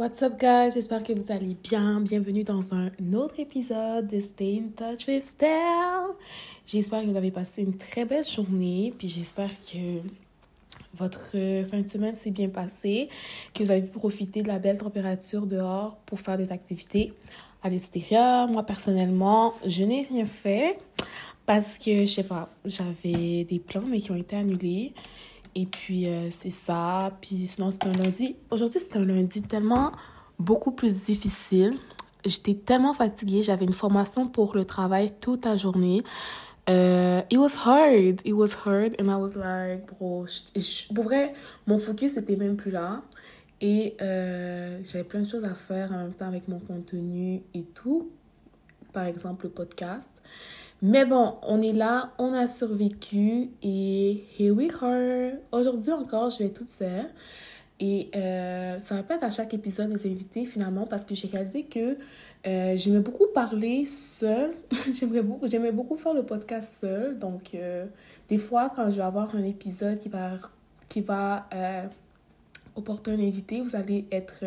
What's up, guys? J'espère que vous allez bien. Bienvenue dans un autre épisode de Stay in Touch with Stell. J'espère que vous avez passé une très belle journée. Puis j'espère que votre fin de semaine s'est bien passée, que vous avez pu profiter de la belle température dehors pour faire des activités à l'extérieur. Moi, personnellement, je n'ai rien fait parce que, je sais pas, j'avais des plans, mais qui ont été annulés. Et puis, euh, c'est ça. Puis sinon, c'était un lundi. Aujourd'hui, c'était un lundi tellement beaucoup plus difficile. J'étais tellement fatiguée. J'avais une formation pour le travail toute la journée. Euh, it was hard. It was hard. And I was like, bro, pour vrai, mon focus était même plus là. Et euh, j'avais plein de choses à faire en même temps avec mon contenu et tout. Par exemple, le podcast. Mais bon, on est là, on a survécu et here we are. Aujourd'hui encore, je vais toute seule. Et euh, ça va pas être à chaque épisode des invités finalement parce que j'ai réalisé que euh, j'aimais beaucoup parler seule. j'aimais beaucoup, beaucoup faire le podcast seul. Donc, euh, des fois, quand je vais avoir un épisode qui va, qui va comporter un invité, vous allez être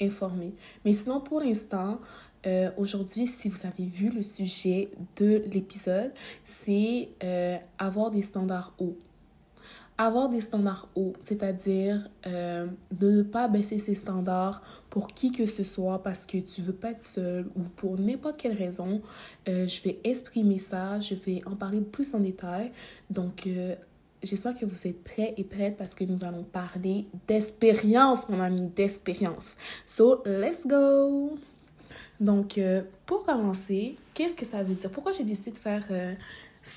informé. Mais sinon, pour l'instant, euh, aujourd'hui, si vous avez vu le sujet de l'épisode, c'est euh, avoir des standards hauts. Avoir des standards hauts, c'est-à-dire euh, de ne pas baisser ses standards pour qui que ce soit parce que tu veux pas être seul ou pour n'importe quelle raison. je vais exprimer ça, je vais en parler plus en détail. Donc, j'espère que vous êtes prêts et prêtes parce que nous allons parler d'expérience, mon ami, d'expérience. So, let's go! Donc, euh, pour commencer, qu'est-ce que ça veut dire? Pourquoi j'ai décidé de faire euh,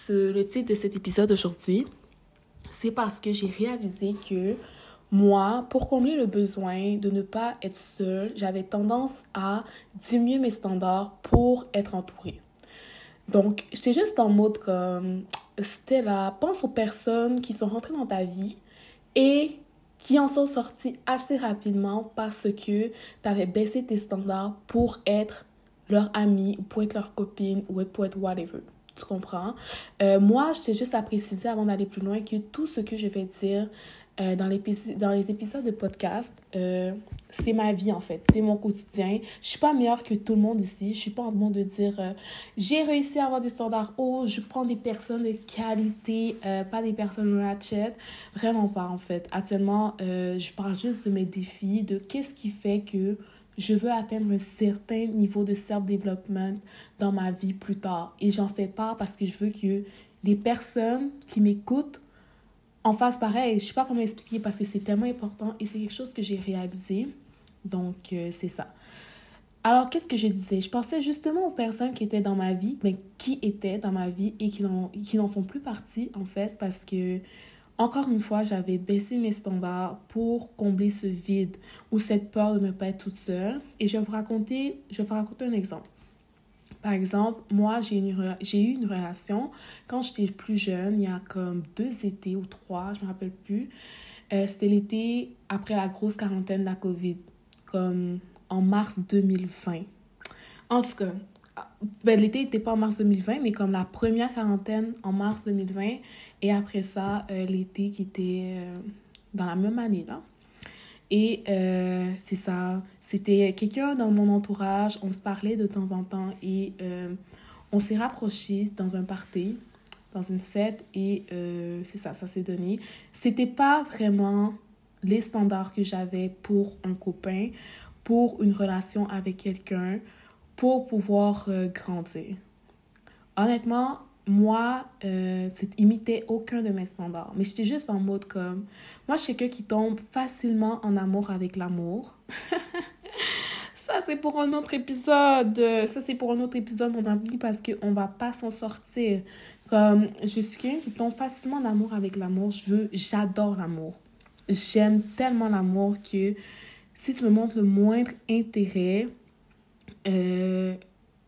le titre de cet épisode aujourd'hui? C'est parce que j'ai réalisé que moi, pour combler le besoin de ne pas être seule, j'avais tendance à diminuer mes standards pour être entourée. Donc, j'étais juste en mode comme, Stella, pense aux personnes qui sont rentrées dans ta vie et qui en sont sortis assez rapidement parce que tu avais baissé tes standards pour être leur ami ou pour être leur copine ou pour être whatever. Tu comprends? Euh, moi, je juste à préciser avant d'aller plus loin que tout ce que je vais dire euh, dans, dans les épisodes de podcast, euh, c'est ma vie en fait, c'est mon quotidien. Je suis pas meilleure que tout le monde ici. Je suis pas en train de dire euh, j'ai réussi à avoir des standards hauts, je prends des personnes de qualité, pas des personnes ratchet. Vraiment pas en fait. Actuellement, je parle juste de mes défis, de qu'est-ce qui fait que je veux atteindre un certain niveau de self-development dans ma vie plus tard. Et j'en fais pas parce que je veux que les personnes qui m'écoutent en face pareil. Je sais pas comment expliquer parce que c'est tellement important et c'est quelque chose que j'ai réalisé. Donc, euh, c'est ça. Alors, qu'est-ce que je disais? Je pensais justement aux personnes qui étaient dans ma vie, mais qui étaient dans ma vie et qui n'en font plus partie, en fait, parce que, encore une fois, j'avais baissé mes standards pour combler ce vide ou cette peur de ne pas être toute seule. Et je vais vous raconter, je vais vous raconter un exemple. Par exemple, moi, j'ai eu une relation quand j'étais plus jeune, il y a comme deux étés ou trois, je me rappelle plus. Euh, c'était l'été après la grosse quarantaine de la COVID, comme en mars 2020. En tout cas, ben, l'été n'était pas en mars 2020, mais comme la première quarantaine en mars 2020, et après ça, euh, l'été qui était euh, dans la même année, là. Et euh, c'est ça, c'était quelqu'un dans mon entourage, on se parlait de temps en temps et euh, on s'est rapprochés dans un party, dans une fête et euh, c'est ça, ça s'est donné. C'était pas vraiment les standards que j'avais pour un copain, pour une relation avec quelqu'un, pour pouvoir grandir. Honnêtement, moi, euh, imitait aucun de mes standards. Mais j'étais juste en mode comme... Moi, je suis quelqu'un qui tombe facilement en amour avec l'amour. Ça, c'est pour un autre épisode. Ça, c'est pour un autre épisode, mon ami, parce qu'on va pas s'en sortir. Comme, je suis quelqu'un qui tombe facilement en amour avec l'amour. Je veux... J'adore l'amour. J'aime tellement l'amour que si tu me montres le moindre intérêt, euh,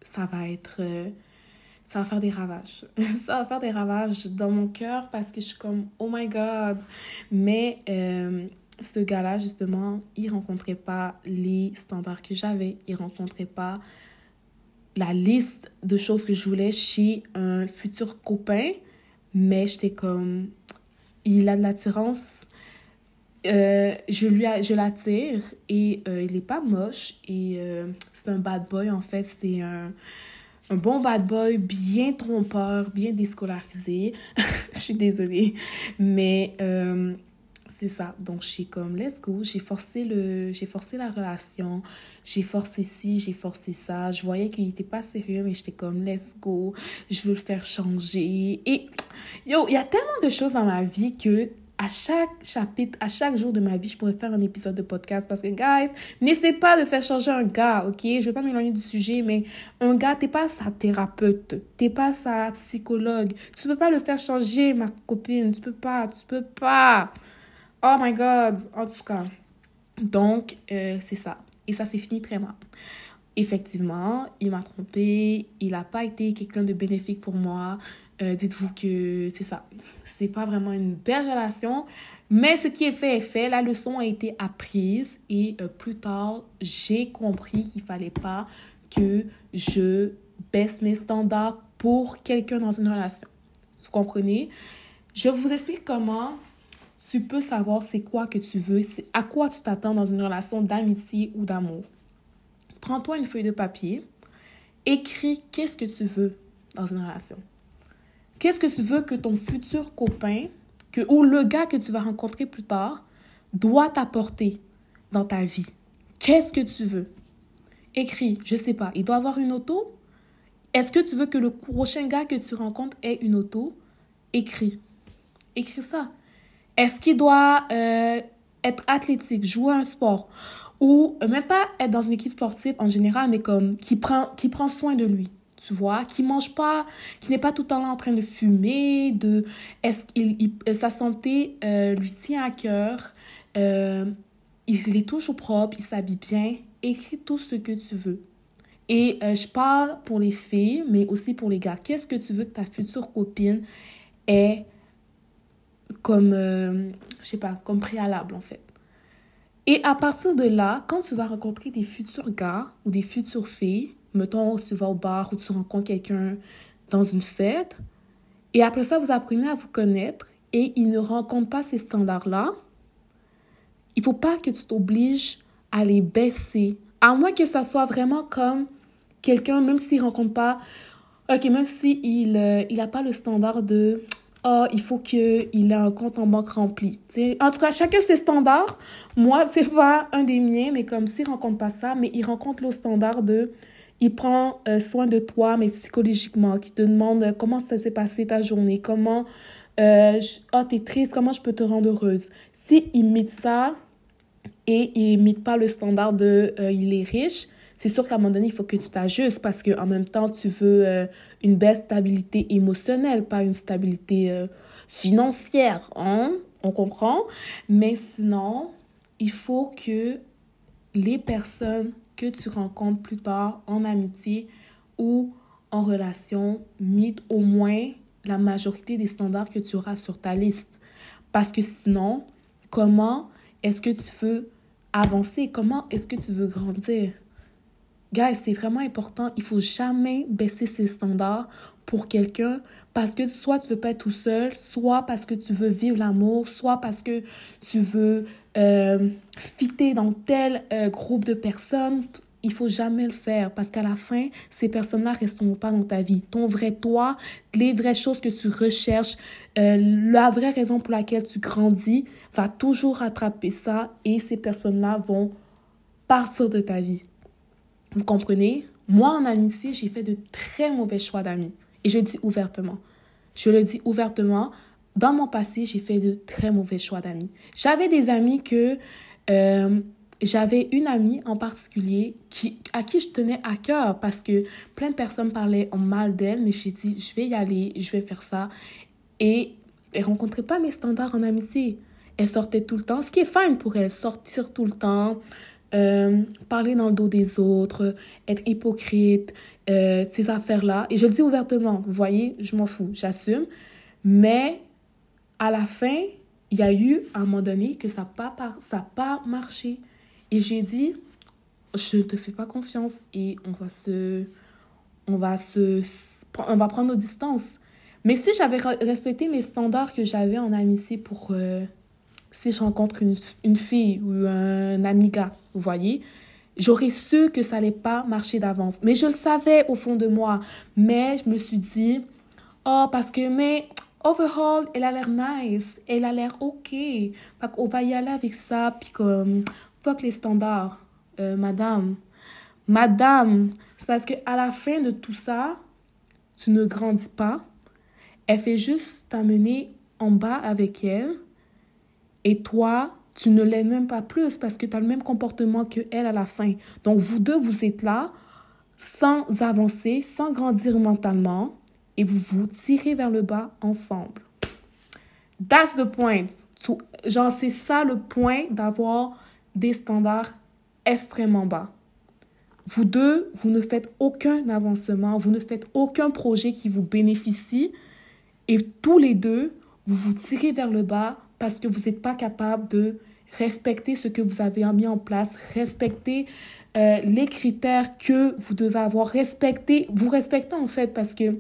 ça va être... Euh, ça va faire des ravages. ça va faire des ravages dans mon cœur parce que je suis comme, oh my god. Mais euh, ce gars-là, justement, il rencontrait pas les standards que j'avais. Il rencontrait pas la liste de choses que je voulais chez un futur copain. Mais j'étais comme, il a de l'attirance euh, je lui je l'attire et euh, il est pas moche et c'est un bad boy en fait c'est un, un bon bad boy bien trompeur bien déscolarisé. Je suis désolée mais c'est ça. Donc j'ai comme let's go. J'ai forcé le j'ai forcé la relation. J'ai forcé ci j'ai forcé ça. Je voyais qu'il était pas sérieux mais j'étais comme let's go. Je veux le faire changer. Et yo il y a tellement de choses dans ma vie que à chaque chapitre, à chaque jour de ma vie, je pourrais faire un épisode de podcast parce que, guys, n'essaie pas de faire changer un gars, ok? Je vais pas m'éloigner du sujet, mais un gars, t'es pas sa thérapeute, t'es pas sa psychologue. Tu peux pas le faire changer, ma copine, tu peux pas, tu peux pas. Oh my god, en tout cas. Donc, euh, c'est ça. Et ça s'est fini très mal. Effectivement, il m'a trompé, il n'a pas été quelqu'un de bénéfique pour moi. Euh, dites-vous que c'est ça. C'est pas vraiment une belle relation. Mais ce qui est fait est fait. La leçon a été apprise et euh, plus tard, j'ai compris qu'il fallait pas que je baisse mes standards pour quelqu'un dans une relation. Vous comprenez? Je vous explique comment tu peux savoir c'est quoi que tu veux, à quoi tu t'attends dans une relation d'amitié ou d'amour. Prends-toi une feuille de papier, écris qu'est-ce que tu veux dans une relation. Qu'est-ce que tu veux que ton futur copain ou le gars que tu vas rencontrer plus tard doit t'apporter dans ta vie? Qu'est-ce que tu veux? Écris, je sais pas, il doit avoir une auto? Est-ce que tu veux que le prochain gars que tu rencontres ait une auto? Écris. Écris ça. Est-ce qu'il doit euh, être athlétique, jouer un sport? Ou même pas être dans une équipe sportive en général, mais comme qui prend soin de lui? Tu vois, qui mange pas, qui n'est pas tout le temps là en train de fumer, de est-ce qu'il sa santé euh, lui tient à cœur, euh, il, est toujours propre, il s'habille bien, écris tout ce que tu veux. Et euh, je parle pour les filles, mais aussi pour les gars. Qu'est-ce que tu veux que ta future copine ait comme, je sais pas, comme préalable en fait? Et à partir de là, quand tu vas rencontrer des futurs gars ou des futures filles, mettons, tu vas au bar ou tu rencontres quelqu'un dans une fête, et après ça, vous apprenez à vous connaître et il ne rencontre pas ces standards-là, il faut pas que tu t'obliges à les baisser. À moins que ça soit vraiment comme quelqu'un, même s'il rencontre pas, ok, même s'il il n'a euh, pas le standard de oh, il faut qu'il ait un compte en banque rempli. en tout cas, chacun ses standards. Moi, c'est pas un des miens, mais comme s'il rencontre pas ça, mais il rencontre le standard de il prend euh, soin de toi, mais psychologiquement, qui te demande euh, comment ça s'est passé ta journée, comment, euh, oh, t'es triste, comment je peux te rendre heureuse. Si il met ça et il met pas le standard de il est riche, c'est sûr qu'à un moment donné, il faut que tu t'ajustes parce qu'en même temps, tu veux une belle stabilité émotionnelle, pas une stabilité financière. Hein? On comprend? Mais sinon, il faut que les personnes que tu rencontres plus tard en amitié ou en relation meet au moins la majorité des standards que tu auras sur ta liste. Parce que sinon, comment est-ce que tu veux avancer? Comment est-ce que tu veux grandir? Guys, c'est vraiment important. Il faut jamais baisser ses standards pour quelqu'un parce que soit tu veux pas être tout seul, soit parce que tu veux vivre l'amour, soit parce que tu veux euh, fitter dans tel euh, groupe de personnes. Il faut jamais le faire parce qu'à la fin, ces personnes-là resteront pas dans ta vie. Ton vrai toi, les vraies choses que tu recherches, euh, la vraie raison pour laquelle tu grandis va toujours rattraper ça et ces personnes-là vont partir de ta vie. Vous comprenez? Moi, en amitié, j'ai fait de très mauvais choix d'amis. Et je le dis ouvertement. Je le dis ouvertement. Dans mon passé, j'ai fait de très mauvais choix d'amis. J'avais des amis que... Euh, j'avais une amie en particulier qui, à qui je tenais à cœur parce que plein de personnes parlaient en mal d'elle, mais j'ai dit, je vais y aller, je vais faire ça. Et elle rencontrait pas mes standards en amitié. Elle sortait tout le temps, ce qui est fine pour elle, sortir tout le temps, euh, parler dans le dos des autres, être hypocrite, euh, ces affaires-là. Et je le dis ouvertement, vous voyez, je m'en fous, j'assume. Mais à la fin, il y a eu un moment donné que ça n'a pas, ça pas marché. Et j'ai dit, je ne te fais pas confiance et on va se... On va se... On va prendre nos distances. Mais si j'avais respecté mes standards que j'avais en amitié pour... Euh, si je rencontre une, une fille ou un amiga, vous voyez, j'aurais su que ça n'allait pas marcher d'avance. Mais je le savais au fond de moi. Mais je me suis dit, oh, parce que, mais overall, elle a l'air nice, elle a l'air ok. Fait qu'on va y aller avec ça, puis comme, fuck les standards, euh, madame. Madame, c'est parce que à la fin de tout ça, tu ne grandis pas. Elle fait juste t'amener en bas avec elle. Et toi, tu ne l'aimes même pas plus parce que tu as le même comportement que elle à la fin. Donc, vous deux, vous êtes là sans avancer, sans grandir mentalement et vous vous tirez vers le bas ensemble. That's the point. Genre, c'est ça le point d'avoir des standards extrêmement bas. Vous deux, vous ne faites aucun avancement, vous ne faites aucun projet qui vous bénéficie et tous les deux, vous vous tirez vers le bas parce que vous n'êtes pas capable de respecter ce que vous avez mis en place, respecter euh, les critères que vous devez avoir, respecter, vous respectez en fait parce que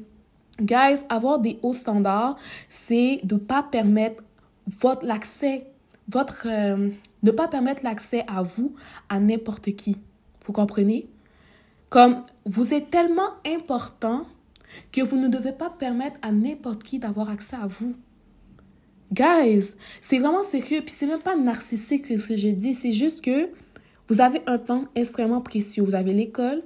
Guys, avoir des hauts standards, c'est de ne pas permettre votre l'accès, votre euh, ne pas permettre l'accès à vous à n'importe qui. Vous comprenez? Comme vous êtes tellement important que vous ne devez pas permettre à n'importe qui d'avoir accès à vous. Guys, c'est vraiment sérieux. Puis c'est même pas narcissique ce que j'ai dit. C'est juste que vous avez un temps extrêmement précieux. Vous avez l'école,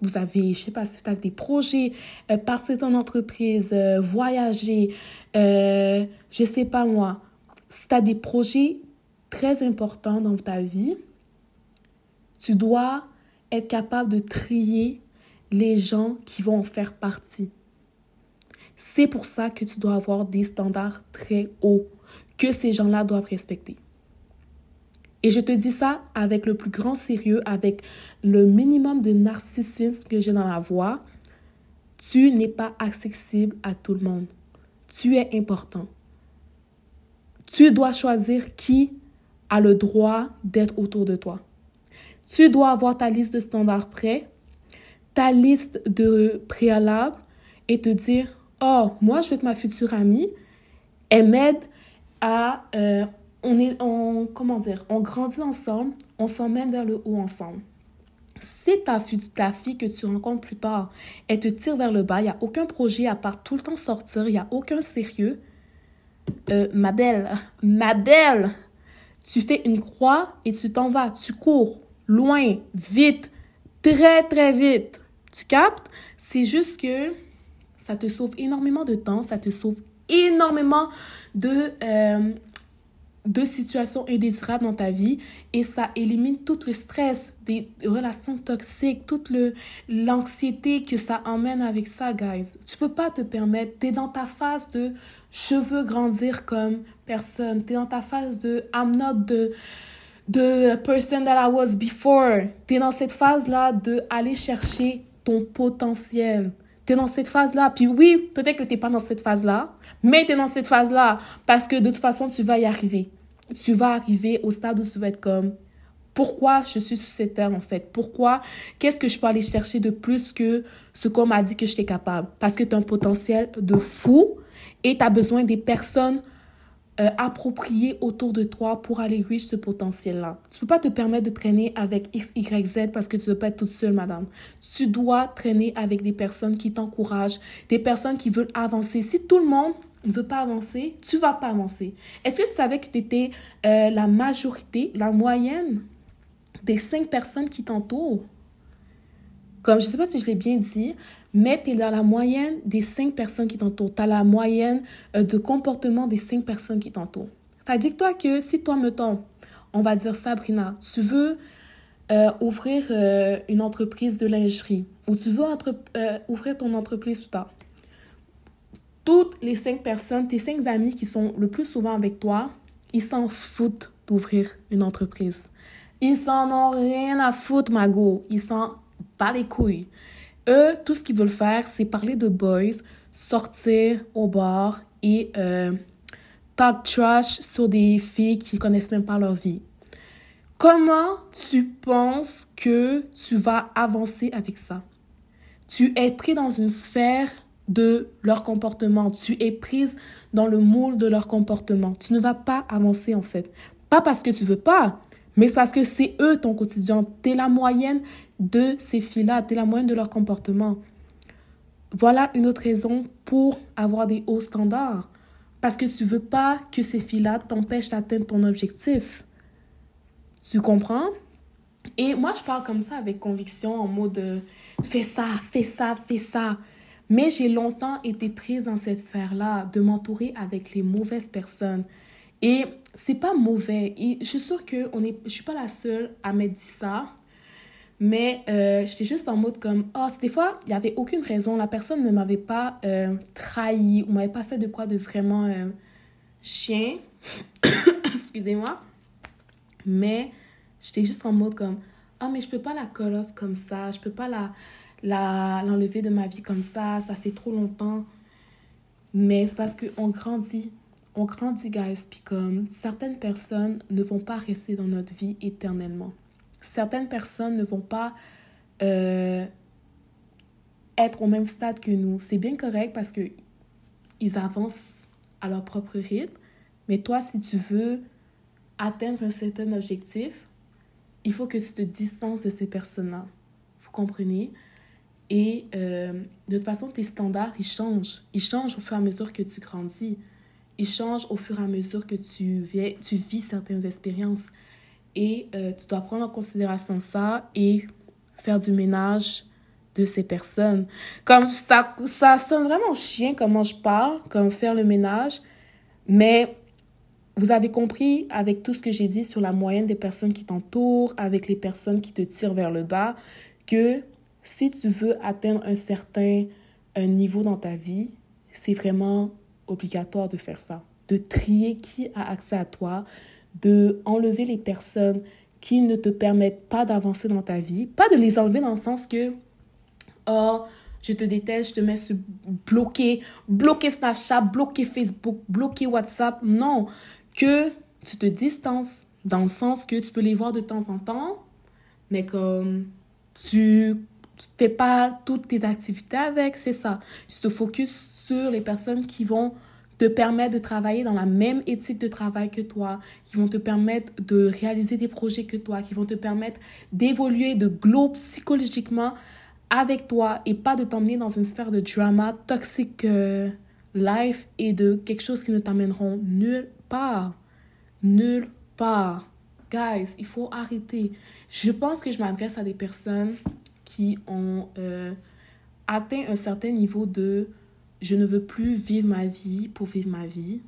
vous avez, je sais pas, si vous avez des projets, euh, passer en entreprise, euh, voyager, euh, je sais pas moi. Si tu as des projets très importants dans ta vie, tu dois être capable de trier les gens qui vont en faire partie. C'est pour ça que tu dois avoir des standards très hauts que ces gens-là doivent respecter. Et je te dis ça avec le plus grand sérieux, avec le minimum de narcissisme que j'ai dans la voix. Tu n'es pas accessible à tout le monde. Tu es important. Tu dois choisir qui a le droit d'être autour de toi. Tu dois avoir ta liste de standards prêts, ta liste de préalables et te dire, oh, moi, je veux être ma future amie. Elle m'aide à euh, on est, on, comment dire, on grandit ensemble, on s'emmène vers le haut ensemble. Si ta, ta fille que tu rencontres plus tard, elle te tire vers le bas, il n'y a aucun projet à part tout le temps sortir, il n'y a aucun sérieux, euh, ma belle, ma belle, tu fais une croix et tu t'en vas, tu cours loin, vite, très très vite. Tu captes? C'est juste que ça te sauve énormément de temps, ça te sauve énormément de, euh, de situations indésirables dans ta vie et ça élimine tout le stress des relations toxiques, toute l'anxiété que ça emmène avec ça, guys. Tu peux pas te permettre, tu es dans ta phase de je veux grandir comme personne, tu es dans ta phase de I'm not the, the person that I was before. Tu es dans cette phase-là de aller chercher ton potentiel. Dans cette phase-là. Puis oui, peut-être que tu n'es pas dans cette phase-là, mais tu es dans cette phase-là parce que de toute façon, tu vas y arriver. Tu vas arriver au stade où tu vas être comme pourquoi je suis sur cette terre en fait? Pourquoi Qu'est-ce que je peux aller chercher de plus que ce qu'on m'a dit que j'étais capable? Parce que tu as un potentiel de fou et tu as besoin des personnes euh, appropriées autour de toi pour aller riche ce potentiel-là. Tu peux pas te permettre de traîner avec X, Y, Z parce que tu ne veux pas être toute seule, madame. Tu dois traîner avec des personnes qui t'encouragent, des personnes qui veulent avancer. Si tout le monde ne veut pas avancer, tu vas pas avancer. Est-ce que tu savais que tu étais euh, la majorité, la moyenne des cinq personnes qui t'entourent? Comme je ne sais pas si je l'ai bien dit, mais tu es dans la moyenne des cinq personnes qui t'entourent. Tu as la moyenne euh, de comportement des cinq personnes qui t'entourent. Fait dis-toi que si toi, mettons, on va dire Sabrina, tu veux euh, ouvrir euh, une entreprise de lingerie ou tu veux ouvrir ton entreprise tout tard. Toutes les cinq personnes, tes cinq amis qui sont le plus souvent avec toi, ils s'en foutent d'ouvrir une entreprise. Ils s'en ont rien à foutre, Mago. Ils s'en pas les couilles. Eux, tout ce qu'ils veulent faire, c'est parler de boys, sortir au bar et euh, talk trash sur des filles qui connaissent même pas leur vie. Comment tu penses que tu vas avancer avec ça? Tu es pris dans une sphère de leur comportement. Tu es prise dans le moule de leur comportement. Tu ne vas pas avancer en fait. Pas parce que tu veux pas, mais c'est parce que c'est eux ton quotidien. Tu es la moyenne de ces filles-là. Tu es la moyenne de leur comportement. Voilà une autre raison pour avoir des hauts standards. Parce que tu veux pas que ces filles-là t'empêchent d'atteindre ton objectif. Tu comprends? Et moi, je parle comme ça avec conviction, en mode euh, fais ça, fais ça, fais ça. Mais j'ai longtemps été prise dans cette sphère-là, de m'entourer avec les mauvaises personnes. Et c'est pas mauvais. Je suis sûre que on est, je suis pas la seule à m'être dit ça. Mais euh, j'étais juste en mode comme, oh, des fois, il n'y avait aucune raison. La personne ne m'avait pas euh, trahi ou m'avait pas fait de quoi de vraiment euh, chien. Excusez-moi. Mais j'étais juste en mode comme, oh, mais je peux pas la call off comme ça. Je peux pas la l'enlever de ma vie comme ça. Ça fait trop longtemps. Mais c'est parce qu'on grandit. On grandit, guys. Puis comme certaines personnes ne vont pas rester dans notre vie éternellement certaines personnes ne vont pas euh, être au même stade que nous. C'est bien correct parce que ils avancent à leur propre rythme. Mais toi, si tu veux atteindre un certain objectif, il faut que tu te distances de ces personnes-là. Vous comprenez? Et euh, de toute façon, tes standards, ils changent. Ils changent au fur et à mesure que tu grandis. Ils changent au fur et à mesure que tu, tu vis certaines expériences. Et euh, tu dois prendre en considération ça et faire du ménage de ces personnes. Comme ça, ça sonne vraiment chien comment je parle, comme faire le ménage, mais vous avez compris avec tout ce que j'ai dit sur la moyenne des personnes qui t'entourent, avec les personnes qui te tirent vers le bas, que si tu veux atteindre un certain un niveau dans ta vie, c'est vraiment obligatoire de faire ça, de trier qui a accès à toi, de enlever les personnes qui ne te permettent pas d'avancer dans ta vie. Pas de les enlever dans le sens que, oh, je te déteste, je te mets sur bloquer Snapchat, bloquer Facebook, bloquer WhatsApp. Non, que tu te distances dans le sens que tu peux les voir de temps en temps, mais comme tu fais pas toutes tes activités avec, c'est ça. Tu te focuses sur les personnes qui vont te permettre de travailler dans la même éthique de travail que toi, qui vont te permettre de réaliser des projets que toi, qui vont te permettre d'évoluer, de globe psychologiquement avec toi et pas de t'emmener dans une sphère de drama, toxic euh, life et de quelque chose qui ne t'amèneront nulle part. Nulle part. Guys, il faut arrêter. Je pense que je m'adresse à des personnes qui ont euh, atteint un certain niveau de je ne veux plus vivre ma vie pour vivre ma vie.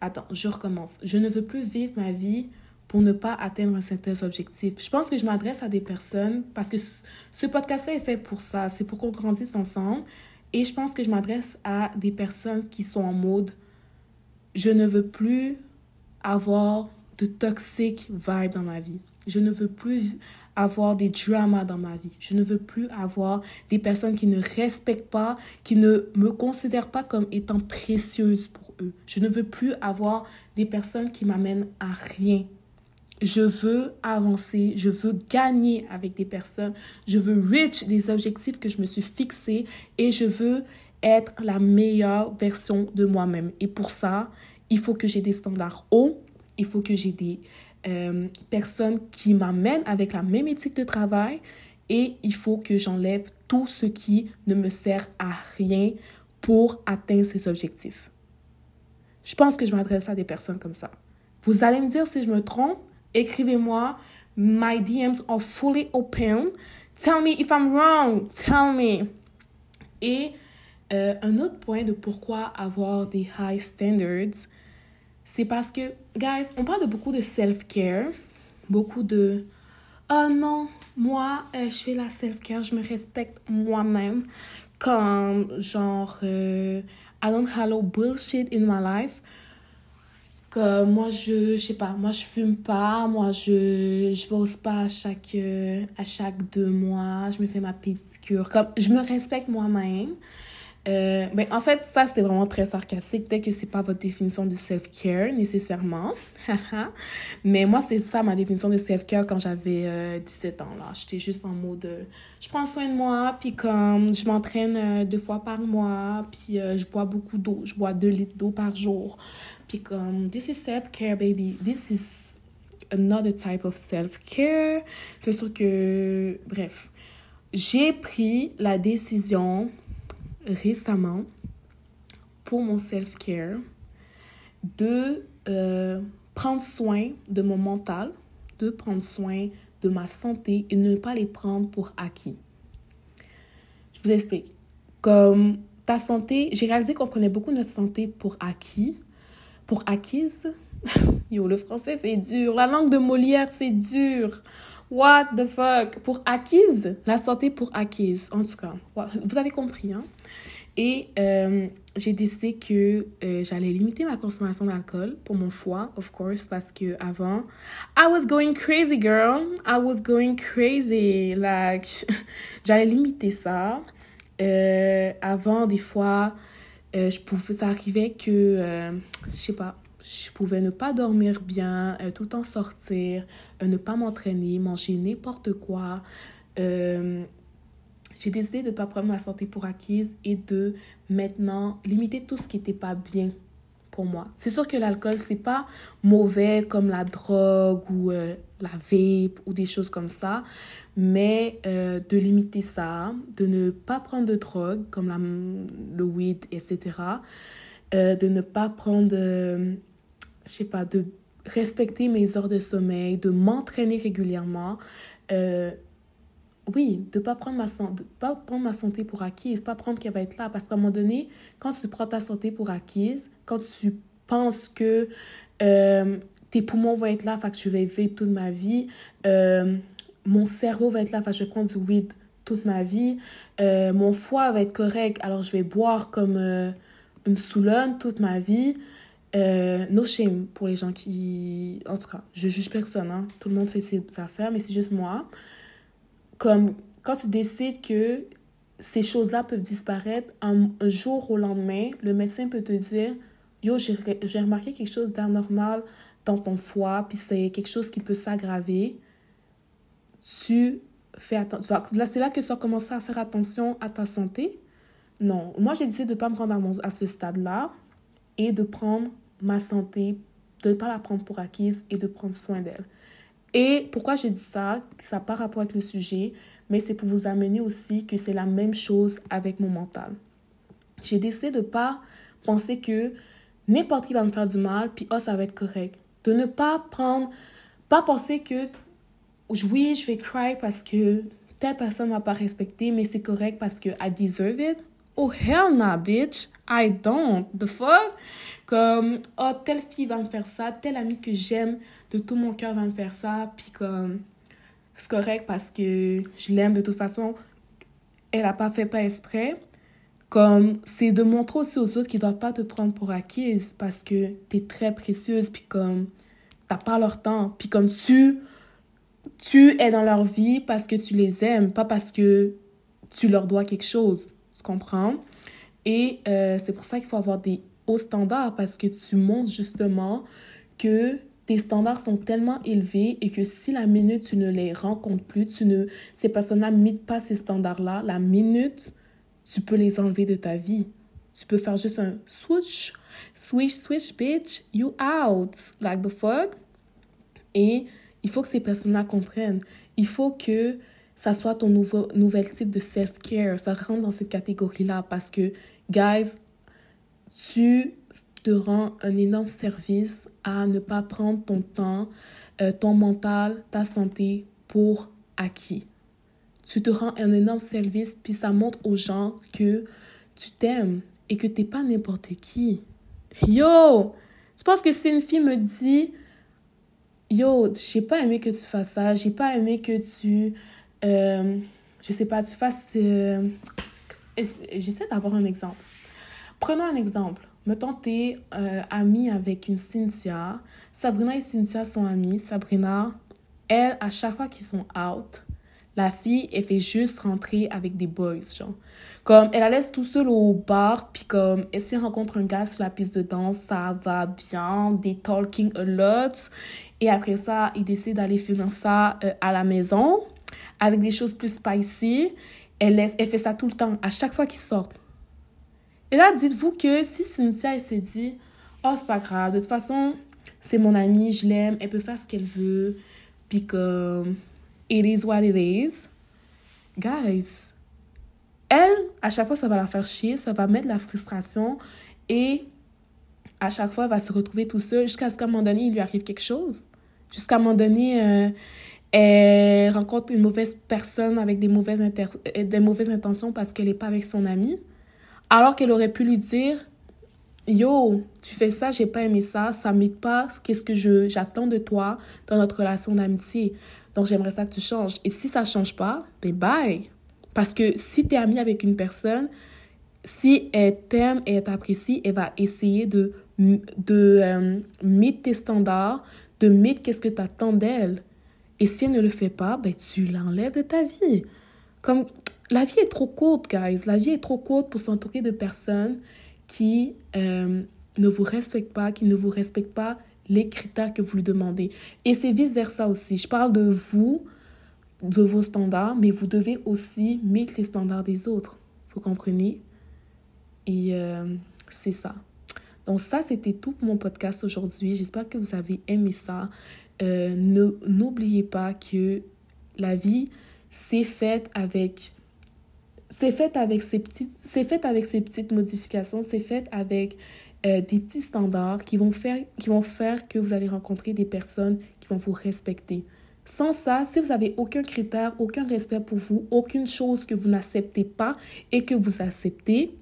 Attends, je recommence. Je ne veux plus vivre ma vie pour ne pas atteindre un certain objectif. Je pense que je m'adresse à des personnes parce que ce podcast-là est fait pour ça. C'est pour qu'on grandisse ensemble. Et je pense que je m'adresse à des personnes qui sont en mode je ne veux plus avoir de toxic vibe dans ma vie. Je ne veux plus avoir des dramas dans ma vie. Je ne veux plus avoir des personnes qui ne respectent pas, qui ne me considèrent pas comme étant précieuse pour eux. Je ne veux plus avoir des personnes qui m'amènent à rien. Je veux avancer, je veux gagner avec des personnes, je veux reach des objectifs que je me suis fixés et je veux être la meilleure version de moi-même. Et pour ça, il faut que j'ai des standards hauts, il faut que j'ai des euh, personnes qui m'amènent avec la même éthique de travail et il faut que j'enlève tout ce qui ne me sert à rien pour atteindre ces objectifs. Je pense que je m'adresse à des personnes comme ça. Vous allez me dire si je me trompe. Écrivez-moi. My DMs are fully open. Tell me if I'm wrong. Tell me. Et euh, un autre point de pourquoi avoir des high standards, c'est parce que, guys, on parle de beaucoup de self-care, beaucoup de oh non, moi, euh, je fais la self-care, je me respecte moi-même. Comme, genre, euh, I don't allow bullshit in my life. Que moi, je, je sais pas, moi, je fume pas, moi, je, je vais au à chaque, euh, à chaque deux mois, je me fais ma pédicure. Comme, je me respecte moi-même. Euh, ben, en fait, ça, c'était vraiment très sarcastique. Peut-être que c'est pas votre définition de self-care nécessairement. Mais moi, c'est ça ma définition de self-care quand j'avais 17 euh, ans. là. J'étais juste en mode euh, je prends soin de moi, puis comme je m'entraîne deux fois par mois, puis je bois beaucoup d'eau. Je bois 2 litres d'eau par jour. Puis comme this is self-care, baby. This is another type of self-care. C'est sûr que, bref, j'ai pris la décision récemment pour mon self-care de euh, prendre soin de mon mental, de prendre soin de ma santé et ne pas les prendre pour acquis. Je vous explique. Comme ta santé, j'ai réalisé qu'on prenait beaucoup notre santé pour acquis, pour acquise. Yo, le français, c'est dur. La langue de Molière, c'est dur. What the fuck? Pour acquise? La santé pour acquise, en tout cas. Vous avez compris, hein? Et euh, j'ai décidé que euh, j'allais limiter ma consommation d'alcool pour mon foie, of course, parce que avant, I was going crazy, girl. I was going crazy. Like, j'allais limiter ça. Euh, avant, des fois, je pouvais, ça arrivait que, je sais pas, je pouvais ne pas dormir bien, euh, tout temps sortir, euh, ne pas m'entraîner, manger n'importe quoi. Euh, j'ai décidé de ne pas prendre ma santé pour acquise et de maintenant limiter tout ce qui n'était pas bien pour moi. C'est sûr que l'alcool, c'est pas mauvais comme la drogue ou la vape ou des choses comme ça, mais de limiter ça, de ne pas prendre de drogue comme la, le weed, etc. de ne pas prendre je sais pas, de respecter mes heures de sommeil, de m'entraîner régulièrement. Euh, oui, de ne pas, prendre ma pas prendre ma santé pour acquise, pas prendre qu'elle va être là. Parce qu'à un moment donné, quand tu prends ta santé pour acquise, quand tu penses que euh, tes poumons vont être là, fait que je vais vivre toute ma vie, euh, mon cerveau va être là, fait que je vais prendre du weed toute ma vie, mon foie va être correct, alors je vais boire comme une soulonne toute ma vie. Euh, no shame pour les gens qui... En tout cas, je juge personne. Hein. Tout le monde fait ses affaires, mais c'est juste moi. Comme quand tu décides que ces choses-là peuvent disparaître, un, jour au lendemain, le médecin peut te dire Yo, j'ai remarqué quelque chose d'anormal dans ton foie, puis c'est quelque chose qui peut s'aggraver. Tu fais attention. C'est là que tu vas commencer à faire attention à ta santé. Non, moi, j'ai décidé de ne pas me rendre à ce stade-là et de prendre ma santé, de ne pas la prendre pour acquise et de prendre soin d'elle. Et pourquoi j'ai dit ça, ça n'a pas rapport avec le sujet, mais c'est pour vous amener aussi que c'est la même chose avec mon mental. J'ai décidé de ne pas penser que n'importe qui va me faire du mal, puis oh, ça va être correct. De ne pas prendre, pas penser que oui, je vais cry parce que telle personne ne m'a pas respecté, mais c'est correct parce que I deserve it. Oh, hell nah, bitch. I don't. The fuck? Comme, oh, telle fille va me faire ça, telle amie que j'aime de tout mon cœur va me faire ça. Puis comme, c'est correct parce que je l'aime de toute façon. Elle n'a pas fait pas exprès. Comme, c'est de montrer aussi aux autres qu'ils ne doivent pas te prendre pour acquise parce que tu es très précieuse. Puis comme, t'as pas leur temps. Puis comme tu, tu es dans leur vie parce que tu les aimes, pas parce que tu leur dois quelque chose. Tu comprends? Et euh, c'est pour ça qu'il faut avoir des hauts standards parce que tu montres justement que tes standards sont tellement élevés et que si la minute tu ne les rencontres plus, tu ne, ces personnes-là ne pas ces standards-là, la minute, tu peux les enlever de ta vie. Tu peux faire juste un switch, switch, switch, bitch, you out, like the fuck? Et il faut que ces personnes-là comprennent. Il faut que ça soit ton nouveau, nouvel type de self-care. Ça rentre dans cette catégorie-là parce que, guys, tu te rends un énorme service à ne pas prendre ton temps, euh, ton mental, ta santé pour acquis. Tu te rends un énorme service, puis ça montre aux gens que tu t'aimes et que t'es pas n'importe qui. Yo! Tu penses que si une fille me dit Yo, j'ai pas aimé que tu fasses ça, j'ai pas aimé que tu euh, je sais pas, tu fasses... Euh, j'essaie d'avoir un exemple. Prenons un exemple. Mettons, tu es euh, amie avec une Cynthia. Sabrina et Cynthia sont amies. Sabrina, elle, à chaque fois qu'ils sont out, La fille, elle fait juste rentrer avec des boys, genre. Comme, elle la laisse tout seul au bar, puis comme, elle s'y rencontre un gars sur la piste de danse, ça va bien, des talking a lot. Et après ça, il décide d'aller finir ça à la maison, avec des choses plus spicy. Elle, laisse, elle fait ça tout le temps, à chaque fois qu'ils sortent. Et là, dites-vous que si Cynthia, elle se dit, oh, c'est pas grave, de toute façon, c'est mon amie, je l'aime, elle peut faire ce qu'elle veut, puis comme, it is what it is. Guys, elle, à chaque fois, ça va la faire chier, ça va mettre la frustration et à chaque fois, elle va se retrouver tout seul jusqu'à ce qu'à un moment donné, il lui arrive quelque chose. Jusqu'à un moment donné, euh, elle rencontre une mauvaise personne avec des mauvaises, euh, des mauvaises intentions parce qu'elle n'est pas avec son ami. Alors qu'elle aurait pu lui dire Yo, tu fais ça, j'ai pas aimé ça, ça m'aide pas, qu'est-ce que je j'attends de toi dans notre relation d'amitié? Donc j'aimerais ça que tu changes. Et si ça change pas, ben bye. Parce que si tu es ami avec une personne, si elle t'aime et elle t'apprécie, elle va essayer de, de euh, mettre tes standards, de mettre qu'est-ce que tu attends d'elle. Et si elle ne le fait pas, ben tu l'enlèves de ta vie. Comme la vie est trop courte, guys. La vie est trop courte pour s'entourer de personnes qui euh, ne vous respectent pas, qui ne vous respectent pas les critères que vous lui demandez. Et c'est vice-versa aussi. Je parle de vous, de vos standards, mais vous devez aussi mettre les standards des autres. Vous comprenez? Et euh, c'est ça. Donc ça, c'était tout pour mon podcast aujourd'hui. J'espère que vous avez aimé ça. Euh, N'oubliez pas que la vie, c'est faite avec c'est fait avec ces petites c'est avec ces petites modifications c'est fait avec euh, des petits standards qui vont faire qui vont faire que vous allez rencontrer des personnes qui vont vous respecter sans ça si vous avez aucun critère aucun respect pour vous aucune chose que vous n'acceptez pas et que vous acceptez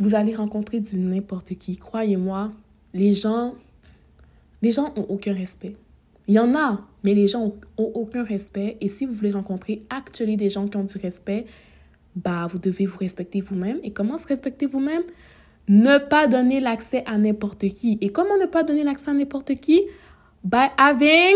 vous allez rencontrer du n'importe qui croyez-moi les gens les gens ont aucun respect il y en a, mais les gens ont, aucun respect. Et si vous voulez rencontrer actuellement des gens qui ont du respect, bah, vous devez vous respecter vous-même. Et comment se respecter vous-même? Ne pas donner l'accès à n'importe qui. Et comment ne pas donner l'accès à n'importe qui? By having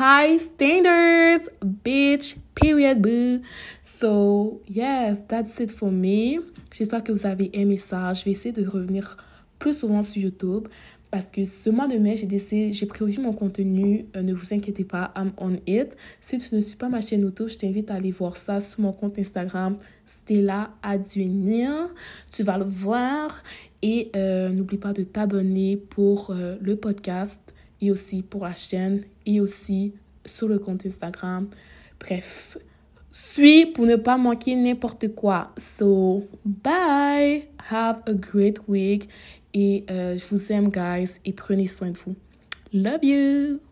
high standards, bitch, period, boo. So, yes, that's it for me. J'espère que vous avez aimé ça. Je vais essayer de revenir plus souvent sur YouTube parce que ce mois de mai, j'ai décidé, j'ai prévu mon contenu. Euh, ne vous inquiétez pas, I'm on it. Si tu ne suis pas ma chaîne YouTube, je t'invite à aller voir ça sur mon compte Instagram, Stella Advenir. Tu vas le voir. Et euh, n'oublie pas de t'abonner pour euh, le podcast et aussi pour la chaîne et aussi sur le compte Instagram. Bref, suis pour ne pas manquer n'importe quoi. So, bye. Have a great week. Et euh, je vous aime, guys, et prenez soin de vous. Love you!